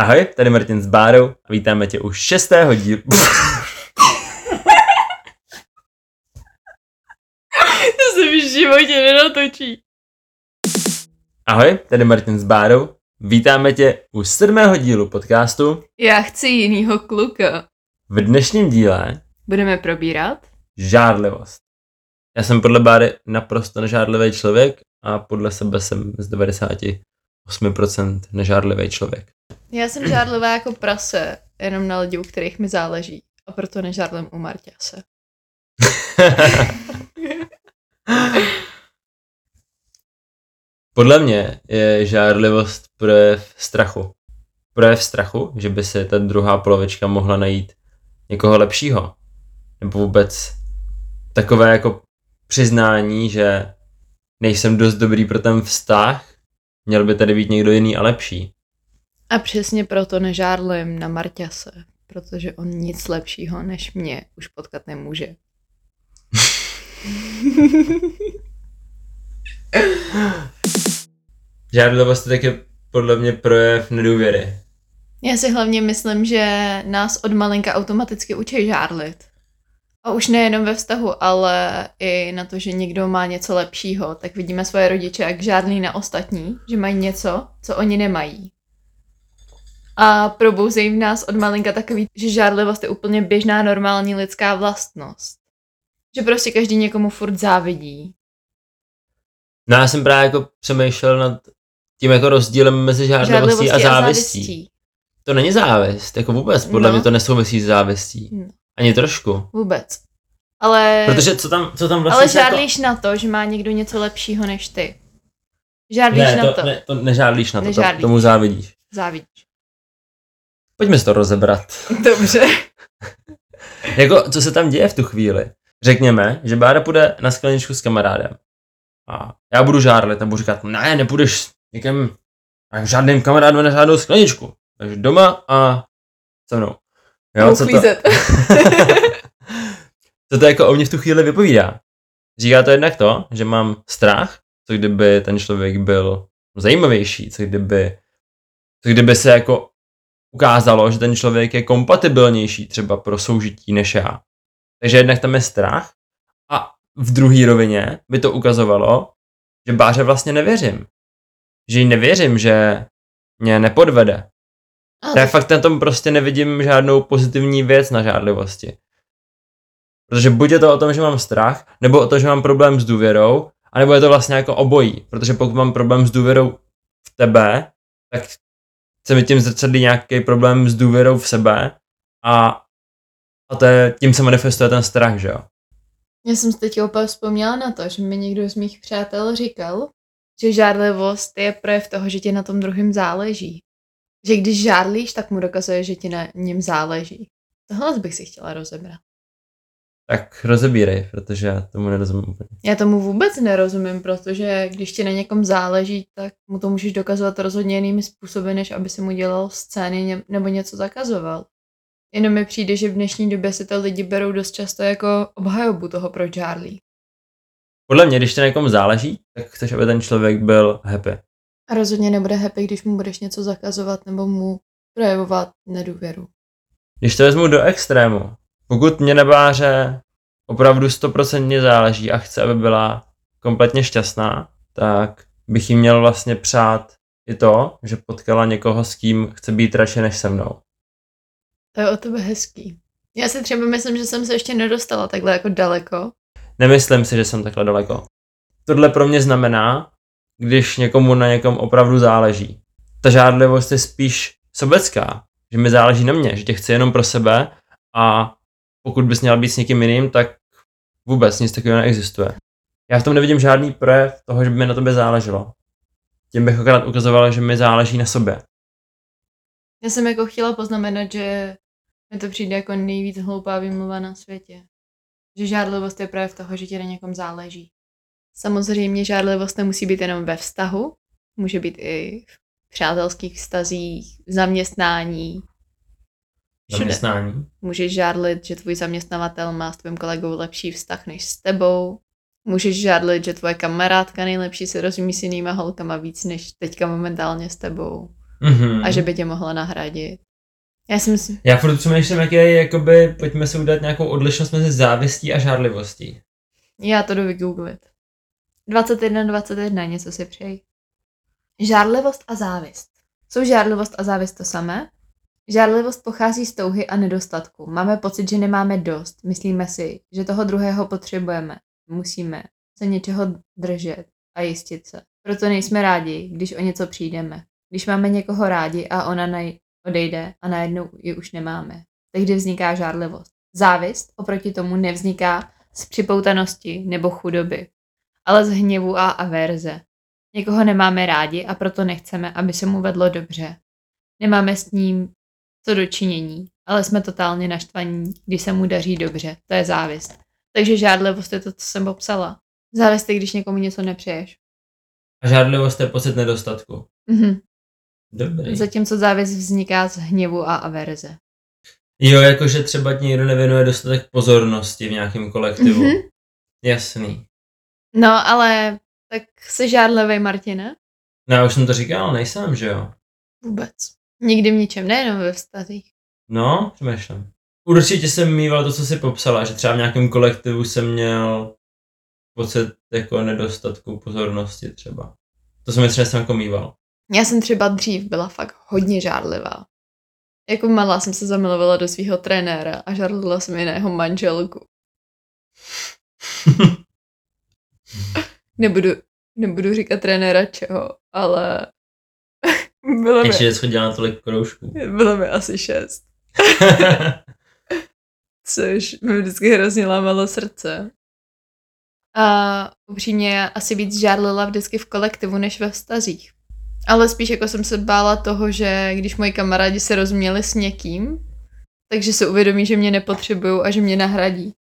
Ahoj, tady Martin s Bárou a vítáme tě u šestého dílu. to se mi v životě nenatočí. Ahoj, tady Martin s Bárou. Vítáme tě u sedmého dílu podcastu. Já chci jinýho kluka. V dnešním díle budeme probírat žádlivost. Já jsem podle Báry naprosto nežádlivý člověk a podle sebe jsem z 98% nežádlivý člověk. Já jsem žádlivá jako prase, jenom na lidi, u kterých mi záleží. A proto nežádlím u Marťase. Podle mě je žádlivost projev strachu. Projev strachu, že by se ta druhá polovička mohla najít někoho lepšího. Nebo vůbec takové jako přiznání, že nejsem dost dobrý pro ten vztah, měl by tady být někdo jiný a lepší. A přesně proto nežádlím na Marťase, protože on nic lepšího než mě už potkat nemůže. Žádlivost je taky podle mě projev nedůvěry. Já si hlavně myslím, že nás od malinka automaticky učí žárlit. A už nejenom ve vztahu, ale i na to, že někdo má něco lepšího, tak vidíme svoje rodiče jak žádlí na ostatní, že mají něco, co oni nemají. A probouzejí v nás od malinka takový, že žádlivost je úplně běžná normální lidská vlastnost. Že prostě každý někomu furt závidí. No já jsem právě jako přemýšlel nad tím jako rozdílem mezi žádlivostí, žádlivostí a závistí. A závistí. To není závist, jako vůbec, podle no. mě to nesouvisí s závistí. No. Ani trošku. Vůbec. Ale... Protože co tam, co tam vlastně... Ale žádlíš jako... na to, že má někdo něco lepšího než ty. Žádlíš ne, na to. to. Ne, to nežádlíš na to, nežádlíš. to, tomu závidíš. Závidíš. Pojďme si to rozebrat. Dobře. jako, co se tam děje v tu chvíli? Řekněme, že Bára půjde na skleničku s kamarádem. A já budu žárlit a budu říkat, ne, nepůjdeš někam žádným kamarádem na žádnou skleničku. Takže doma a se mnou. Jo, co to? co to jako o mě v tu chvíli vypovídá? Říká to jednak to, že mám strach, co kdyby ten člověk byl zajímavější, co kdyby, co kdyby se jako ukázalo, že ten člověk je kompatibilnější třeba pro soužití než já. Takže jednak tam je strach a v druhé rovině by to ukazovalo, že Báře vlastně nevěřím. Že jí nevěřím, že mě nepodvede. A já fakt na tom prostě nevidím žádnou pozitivní věc na žádlivosti. Protože buď je to o tom, že mám strach, nebo o tom, že mám problém s důvěrou, anebo je to vlastně jako obojí. Protože pokud mám problém s důvěrou v tebe, tak se mi tím zrcadlí nějaký problém s důvěrou v sebe a, a to je, tím se manifestuje ten strach, že jo. Já jsem si teď opět vzpomněla na to, že mi někdo z mých přátel říkal, že žádlivost je projev toho, že ti na tom druhém záleží. Že když žádlíš, tak mu dokazuje, že ti na něm záleží. Tohle bych si chtěla rozebrat. Tak rozebírej, protože já tomu nerozumím úplně. Já tomu vůbec nerozumím, protože když ti na někom záleží, tak mu to můžeš dokazovat rozhodně jinými způsoby, než aby si mu dělal scény nebo něco zakazoval. Jenom mi přijde, že v dnešní době si to lidi berou dost často jako obhajobu toho, proč žárlí. Podle mě, když ti na někom záleží, tak chceš, aby ten člověk byl happy. A rozhodně nebude happy, když mu budeš něco zakazovat nebo mu projevovat nedůvěru. Když to vezmu do extrému, pokud mě nebáře opravdu stoprocentně záleží a chce, aby byla kompletně šťastná, tak bych jí měl vlastně přát i to, že potkala někoho, s kým chce být radši než se mnou. To je o tebe hezký. Já si třeba myslím, že jsem se ještě nedostala takhle jako daleko. Nemyslím si, že jsem takhle daleko. Tohle pro mě znamená, když někomu na někom opravdu záleží. Ta žádlivost je spíš sobecká, že mi záleží na mě, že tě chci jenom pro sebe a pokud bys měl být s někým jiným, tak vůbec nic takového neexistuje. Já v tom nevidím žádný projev toho, že by mi na tobě záleželo. Tím bych akorát ukazoval, že mi záleží na sobě. Já jsem jako chtěla poznamenat, že mi to přijde jako nejvíc hloupá výmluva na světě. Že žádlivost je projev toho, že ti na někom záleží. Samozřejmě žádlivost nemusí být jenom ve vztahu, může být i v přátelských vztazích, v zaměstnání. Zaměstnání? Můžeš žádlit, že tvůj zaměstnavatel má s tvým kolegou lepší vztah než s tebou. Můžeš žádlit, že tvoje kamarádka nejlepší se rozumí s jinýma holkama víc než teďka momentálně s tebou. Mhm. a že by tě mohla nahradit. Já si myslím, Já furt přemýšlím, jak je, jakoby, pojďme si udělat nějakou odlišnost mezi závistí a žárlivostí. já to jdu vygooglit. 21, 21, něco si přeji. Žárlivost a závist. Jsou žárlivost a závist to samé? Žárlivost pochází z touhy a nedostatku. Máme pocit, že nemáme dost. Myslíme si, že toho druhého potřebujeme. Musíme se něčeho držet a jistit se. Proto nejsme rádi, když o něco přijdeme. Když máme někoho rádi a ona naj- odejde a najednou ji už nemáme. Tehdy vzniká žárlivost. Závist oproti tomu nevzniká z připoutanosti nebo chudoby, ale z hněvu a averze. Někoho nemáme rádi a proto nechceme, aby se mu vedlo dobře. Nemáme s ním co dočinění, ale jsme totálně naštvaní, když se mu daří dobře. To je závist. Takže žádlivost je to, co jsem popsala. Závist je, když někomu něco nepřeješ. A žárlivost je pocit nedostatku. Mhm. Dobrý. Zatímco závist vzniká z hněvu a averze. Jo, jakože třeba ti někdo nevěnuje dostatek pozornosti v nějakém kolektivu. Mhm. Jasný. No, ale tak jsi žádlivý, Martine? No já už jsem to říkal, nejsem, že jo? Vůbec. Nikdy v ničem, nejenom ve vztazích. No, přemýšlím. Určitě jsem mýval to, co jsi popsala, že třeba v nějakém kolektivu jsem měl pocit jako nedostatku pozornosti třeba. To jsem ještě jsem jako mýval. Já jsem třeba dřív byla fakt hodně žádlivá. Jako malá jsem se zamilovala do svého trenéra a žádlila jsem i na jeho manželku. Nebudu, nebudu říkat trenéra čeho, ale bylo mi, Ještě na tolik kroužků. bylo mi asi šest. což mi vždycky hrozně lámalo srdce. A upřímně já asi víc žádlila vždycky v kolektivu než ve vztazích. Ale spíš jako jsem se bála toho, že když moji kamarádi se rozuměli s někým, takže se uvědomí, že mě nepotřebují a že mě nahradí.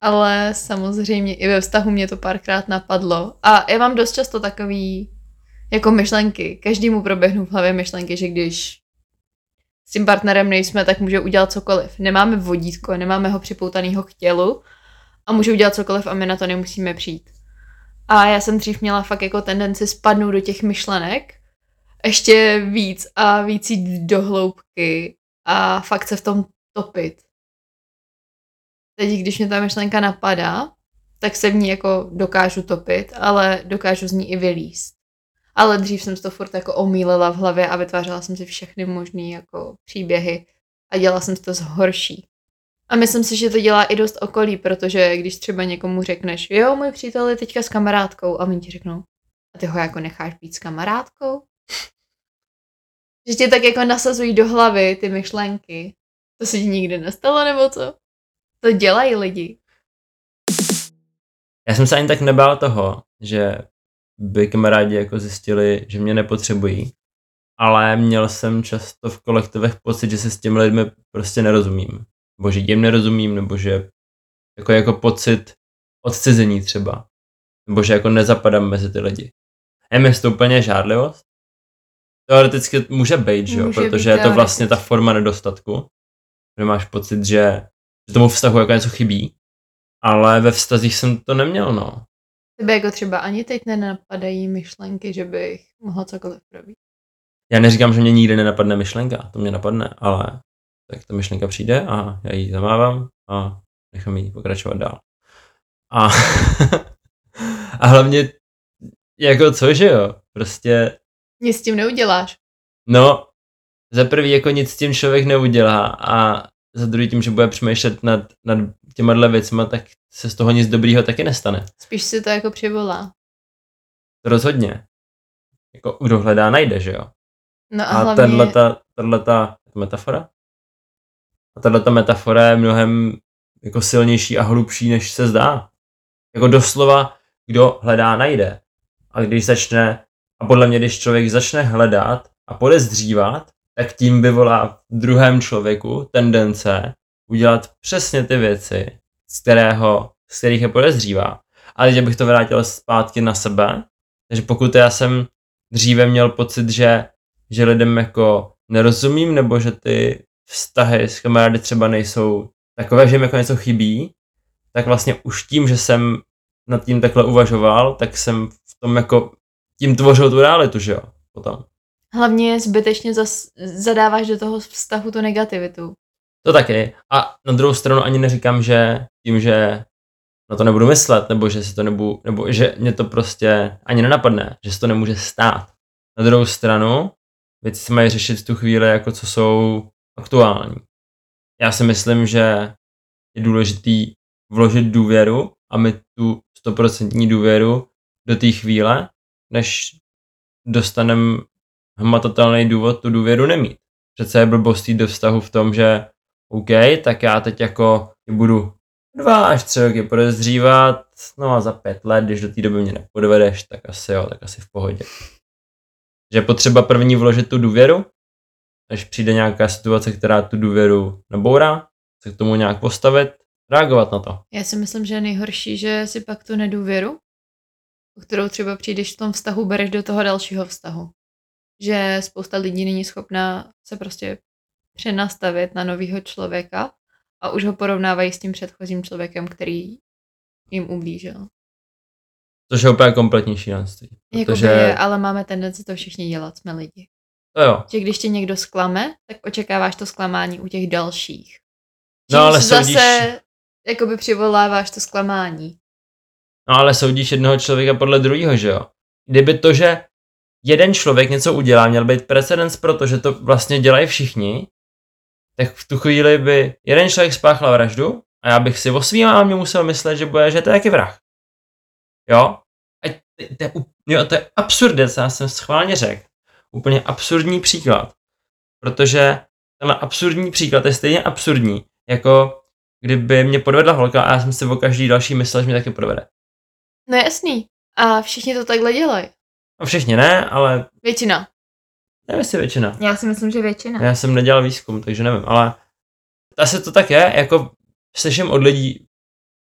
Ale samozřejmě i ve vztahu mě to párkrát napadlo. A já mám dost často takový jako myšlenky. Každému proběhnou v hlavě myšlenky, že když s tím partnerem nejsme, tak může udělat cokoliv. Nemáme vodítko, nemáme ho připoutanýho k tělu a může udělat cokoliv a my na to nemusíme přijít. A já jsem dřív měla fakt jako tendenci spadnout do těch myšlenek ještě víc a víc jít do hloubky a fakt se v tom topit. Teď, když mě ta myšlenka napadá, tak se v ní jako dokážu topit, ale dokážu z ní i vylíst. Ale dřív jsem to furt jako omílela v hlavě a vytvářela jsem si všechny možné jako příběhy a dělala jsem to zhorší. A myslím si, že to dělá i dost okolí, protože když třeba někomu řekneš, jo, můj přítel je teďka s kamarádkou a oni ti řeknou, a ty ho jako necháš být s kamarádkou? Že tě tak jako nasazují do hlavy ty myšlenky. To se ti nikdy nestalo, nebo co? To dělají lidi. Já jsem se ani tak nebál toho, že by kamarádi jako zjistili, že mě nepotřebují, ale měl jsem často v kolektivech pocit, že se s těmi lidmi prostě nerozumím. Nebo že jim nerozumím, nebo že jako, jako pocit odcizení třeba. Nebo že jako nezapadám mezi ty lidi. Je to úplně žádlivost? Teoreticky může být, že jo? Může protože být je to vlastně ta forma nedostatku. Že máš pocit, že, že tomu vztahu jako něco chybí. Ale ve vztazích jsem to neměl, no. Tebe jako třeba ani teď nenapadají myšlenky, že bych mohla cokoliv probít. Já neříkám, že mě nikdy nenapadne myšlenka, to mě napadne, ale tak ta myšlenka přijde a já ji zamávám a nechám ji pokračovat dál. A, a hlavně, jako co, že jo, prostě, Nic s tím neuděláš. no, za prvý jako nic s tím člověk neudělá a za druhý tím, že bude přemýšlet nad, nad těma věcma, tak se z toho nic dobrýho taky nestane. Spíš si to jako přivolá. Rozhodně. Jako kdo hledá, najde, že jo. No a, A hlavně... tato, tato metafora? A tato metafora je mnohem jako silnější a hlubší, než se zdá. Jako doslova, kdo hledá, najde. A když začne, a podle mě, když člověk začne hledat a podezřívat, tak tím vyvolá v druhém člověku tendence udělat přesně ty věci, z, kterého, z kterých je podezřívá. Ale teď bych to vrátil zpátky na sebe. Takže pokud já jsem dříve měl pocit, že že lidem jako nerozumím, nebo že ty vztahy s kamarády třeba nejsou takové, že jim jako něco chybí, tak vlastně už tím, že jsem nad tím takhle uvažoval, tak jsem v tom jako tím tvořil tu realitu, že jo, potom. Hlavně zbytečně zas, zadáváš do toho vztahu tu negativitu. To taky. A na druhou stranu ani neříkám, že tím, že na to nebudu myslet, nebo že si to nebudu, nebo že mě to prostě ani nenapadne, že se to nemůže stát. Na druhou stranu, věci se mají řešit v tu chvíli, jako co jsou aktuální. Já si myslím, že je důležitý vložit důvěru a mít tu stoprocentní důvěru do té chvíle, než dostaneme hmatatelný důvod tu důvěru nemít. Přece je blbostí do vztahu v tom, že OK, tak já teď jako budu dva až tři roky podezřívat, no a za pět let, když do té doby mě nepodvedeš, tak asi jo, tak asi v pohodě. Že potřeba první vložit tu důvěru, až přijde nějaká situace, která tu důvěru nabourá, se k tomu nějak postavit, reagovat na to. Já si myslím, že je nejhorší, že si pak tu nedůvěru, kterou třeba přijdeš v tom vztahu, bereš do toho dalšího vztahu. Že spousta lidí není schopná se prostě přenastavit na novýho člověka a už ho porovnávají s tím předchozím člověkem, který jim ublížil. Což je úplně kompletní šílenství. Jakoby Protože, je, ale máme tendenci to všichni dělat, jsme lidi. to jo, Že když tě někdo zklame, tak očekáváš to zklamání u těch dalších. No, ale soudíš- zase jakoby přivoláváš to zklamání. no ale soudíš jednoho člověka podle druhého, že jo. Kdyby to, že jeden člověk něco udělá, měl být precedens pro to, vlastně dělají všichni, tak v tu chvíli by jeden člověk spáchal vraždu a já bych si o svým mámě musel myslet, že bude, že to je taky vrah. Jo? A to, je, jo, to je já jsem schválně řekl. Úplně absurdní příklad. Protože tenhle absurdní příklad je stejně absurdní, jako kdyby mě podvedla holka a já jsem si o každý další myslel, že mě taky podvede. No jasný. A všichni to takhle dělají. No všichni ne, ale Většina. nevím, jestli většina. Já si myslím, že většina. Já jsem nedělal výzkum, takže nevím, ale asi to tak je, jako slyším od lidí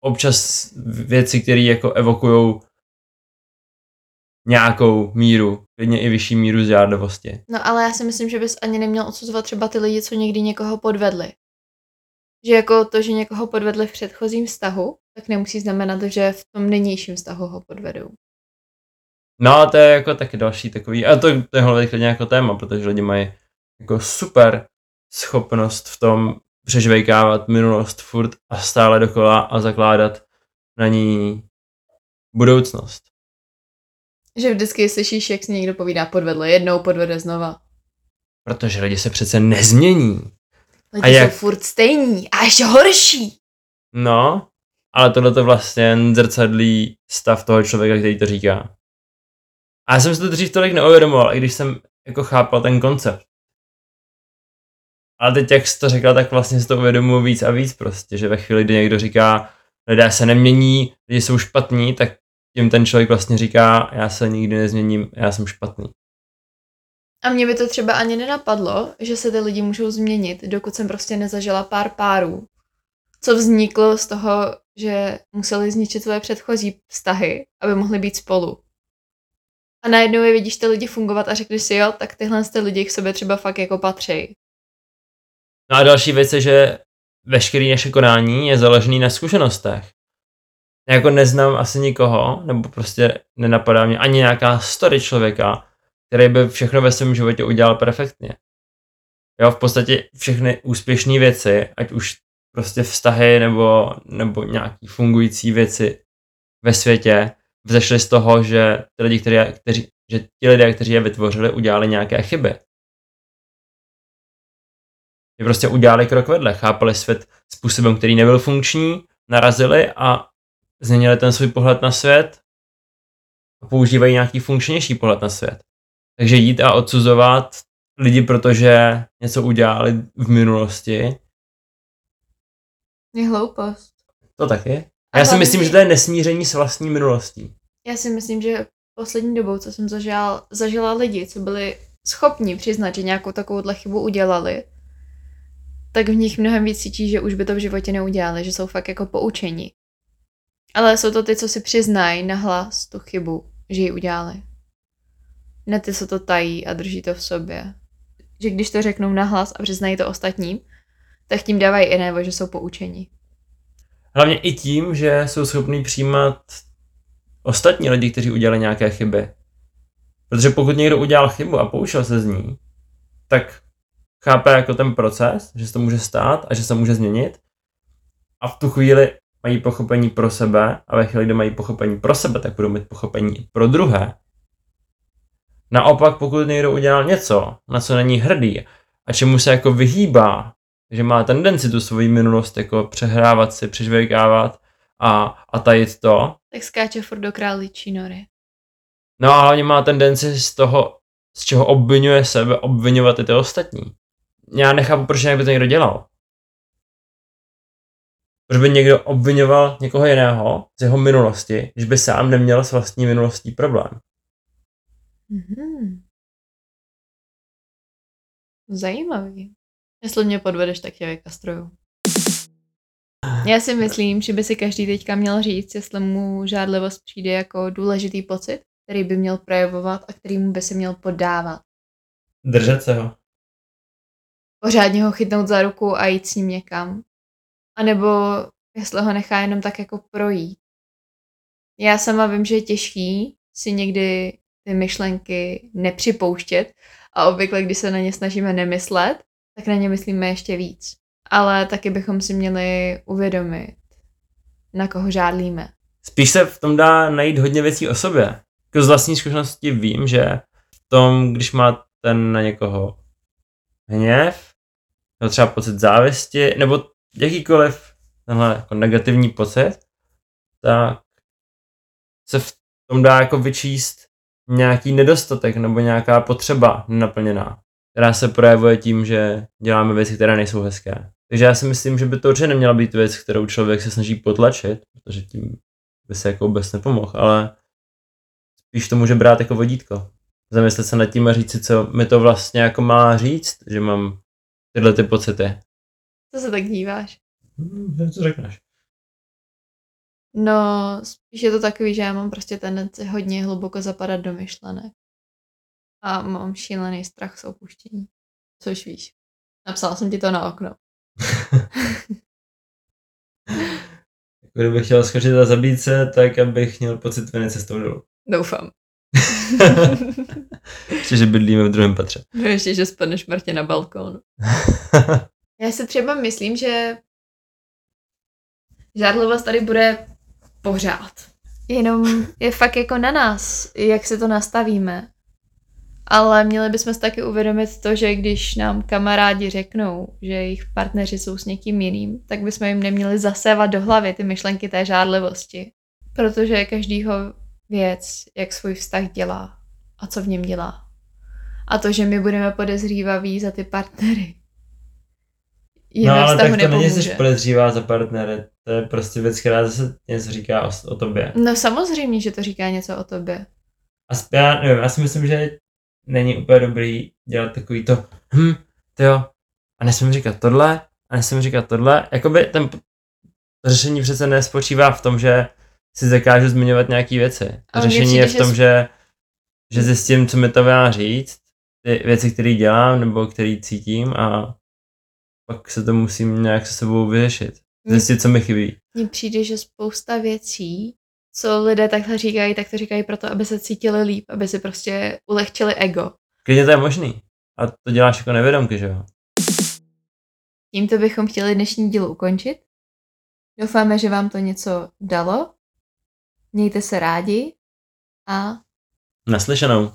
občas věci, které jako evokujou nějakou míru, klidně i vyšší míru zjádlivosti. No ale já si myslím, že bys ani neměl odsuzovat třeba ty lidi, co někdy někoho podvedli. Že jako to, že někoho podvedli v předchozím vztahu, tak nemusí znamenat, že v tom nynějším vztahu ho podvedou. No a to je jako taky další takový, a to, to je hlavně klidně jako téma, protože lidi mají jako super schopnost v tom přežvejkávat minulost furt a stále dokola a zakládat na ní budoucnost. Že vždycky slyšíš, jak si někdo povídá podvedle jednou, podvede znova. Protože lidi se přece nezmění. Lidi A jak- jsou furt stejní a ještě horší. No, ale tohle to vlastně zrcadlí stav toho člověka, který to říká. A já jsem si to dřív tolik neuvědomoval, i když jsem jako chápal ten koncept. Ale teď, jak jsi to řekla, tak vlastně si to uvědomuji víc a víc prostě, že ve chvíli, kdy někdo říká, lidé se nemění, lidi jsou špatní, tak tím ten člověk vlastně říká, já se nikdy nezměním, já jsem špatný. A mě by to třeba ani nenapadlo, že se ty lidi můžou změnit, dokud jsem prostě nezažila pár párů. Co vzniklo z toho, že museli zničit své předchozí vztahy, aby mohli být spolu. A najednou je vidíš ty lidi fungovat a řekli si jo, tak tyhle ty lidi k sobě třeba fakt jako patří. No a další věc je, že veškerý naše konání je založený na zkušenostech. Já jako neznám asi nikoho, nebo prostě nenapadá mě ani nějaká story člověka, který by všechno ve svém životě udělal perfektně. Jo, v podstatě všechny úspěšné věci, ať už prostě vztahy nebo, nebo nějaký fungující věci ve světě, vzešly z toho, že ty lidi, kteří, kteří, že ti lidé, kteří je vytvořili, udělali nějaké chyby. Že prostě udělali krok vedle, chápali svět způsobem, který nebyl funkční, narazili a změnili ten svůj pohled na svět a používají nějaký funkčnější pohled na svět. Takže jít a odsuzovat lidi, protože něco udělali v minulosti, Je hloupost. to taky. A Já si myslím, že to je nesmíření s vlastní minulostí. Já si myslím, že poslední dobou, co jsem zažila, zažila lidi, co byli schopni přiznat, že nějakou takovouhle chybu udělali, tak v nich mnohem víc cítí, že už by to v životě neudělali, že jsou fakt jako poučení. Ale jsou to ty, co si přiznají nahlas tu chybu, že ji udělali. Ne ty, co to tají a drží to v sobě. Že když to řeknou nahlas a přiznají to ostatním, tak tím dávají i najevo, že jsou poučení. Hlavně i tím, že jsou schopní přijímat ostatní lidi, kteří udělali nějaké chyby. Protože pokud někdo udělal chybu a poučil se z ní, tak chápe jako ten proces, že se to může stát a že se může změnit. A v tu chvíli mají pochopení pro sebe a ve chvíli, kdy mají pochopení pro sebe, tak budou mít pochopení pro druhé. Naopak, pokud někdo udělal něco, na co není hrdý a čemu se jako vyhýbá, že má tendenci tu svoji minulost jako přehrávat si, přežvejkávat a, a tajit to, Tak skáče furt do králičí nory. no a hlavně má tendenci z toho, z čeho obvinuje sebe, obvinovat i ty ostatní. Já nechápu, proč by to někdo dělal. Proč by někdo obvinoval někoho jiného z jeho minulosti, když by sám neměl s vlastní minulostí problém. Mhm. Zajímavý. Jestli mě podvedeš, tak tě vykastruju. Já si myslím, že by si každý teďka měl říct, jestli mu žádlivost přijde jako důležitý pocit, který by měl projevovat a kterýmu by se měl podávat. Držet se ho. Pořádně ho chytnout za ruku a jít s ním někam. A nebo jestli ho nechá jenom tak jako projít. Já sama vím, že je těžký si někdy ty myšlenky nepřipouštět a obvykle, když se na ně snažíme nemyslet, tak na ně myslíme ještě víc. Ale taky bychom si měli uvědomit, na koho žádlíme. Spíš se v tom dá najít hodně věcí o sobě. Jako z vlastní zkušenosti vím, že v tom, když má ten na někoho hněv, nebo třeba pocit závisti, nebo jakýkoliv tenhle jako negativní pocit, tak se v tom dá jako vyčíst nějaký nedostatek nebo nějaká potřeba nenaplněná, která se projevuje tím, že děláme věci, které nejsou hezké. Takže já si myslím, že by to určitě neměla být věc, kterou člověk se snaží potlačit, protože tím by se jako vůbec nepomohl, ale spíš to může brát jako vodítko. Zamyslet se nad tím a říct si, co mi to vlastně jako má říct, že mám tyhle ty pocity. Co se tak díváš? Hmm, co řekneš? No, spíš je to takový, že já mám prostě tendenci hodně hluboko zapadat do myšlenek. A mám šílený strach z opuštění. Což víš. Napsala jsem ti to na okno. Jako kdybych chtěl skočit a zabít se, tak abych měl pocit viny cestou dolů. Doufám. Ještě, že bydlíme v druhém patře. No ještě, že spadneš mrtě na balkón. Já si třeba myslím, že žádlivost tady bude pořád. Jenom je fakt jako na nás, jak si to nastavíme. Ale měli bychom si taky uvědomit to, že když nám kamarádi řeknou, že jejich partneři jsou s někým jiným, tak bychom jim neměli zasévat do hlavy ty myšlenky té žádlivosti. Protože každýho věc, jak svůj vztah dělá a co v něm dělá. A to, že my budeme podezřívaví za ty partnery. jim no ale tak to není, nepomůže. že podezřívá za partnery. To je prostě věc, která zase něco říká o, o tobě. No samozřejmě, že to říká něco o tobě. A já nevím, já si myslím, že není úplně dobrý dělat takový to, hm, ty jo, a nesmím říkat tohle, a nesmím říkat tohle. Jakoby ten řešení přece nespočívá v tom, že si zakážu zmiňovat nějaké věci. Mně řešení je v tom, že, že zjistím, co mi to má říct, ty věci, které dělám, nebo které cítím a pak se to musím nějak se sebou vyřešit. Zjistit, co mi chybí. Mně přijde, že spousta věcí, co lidé takhle říkají, tak to říkají proto, aby se cítili líp, aby si prostě ulehčili ego. Klidně to je možný. A to děláš jako nevědomky, že jo? Tímto bychom chtěli dnešní díl ukončit. Doufáme, že vám to něco dalo. Mějte se rádi a Naslyšenou.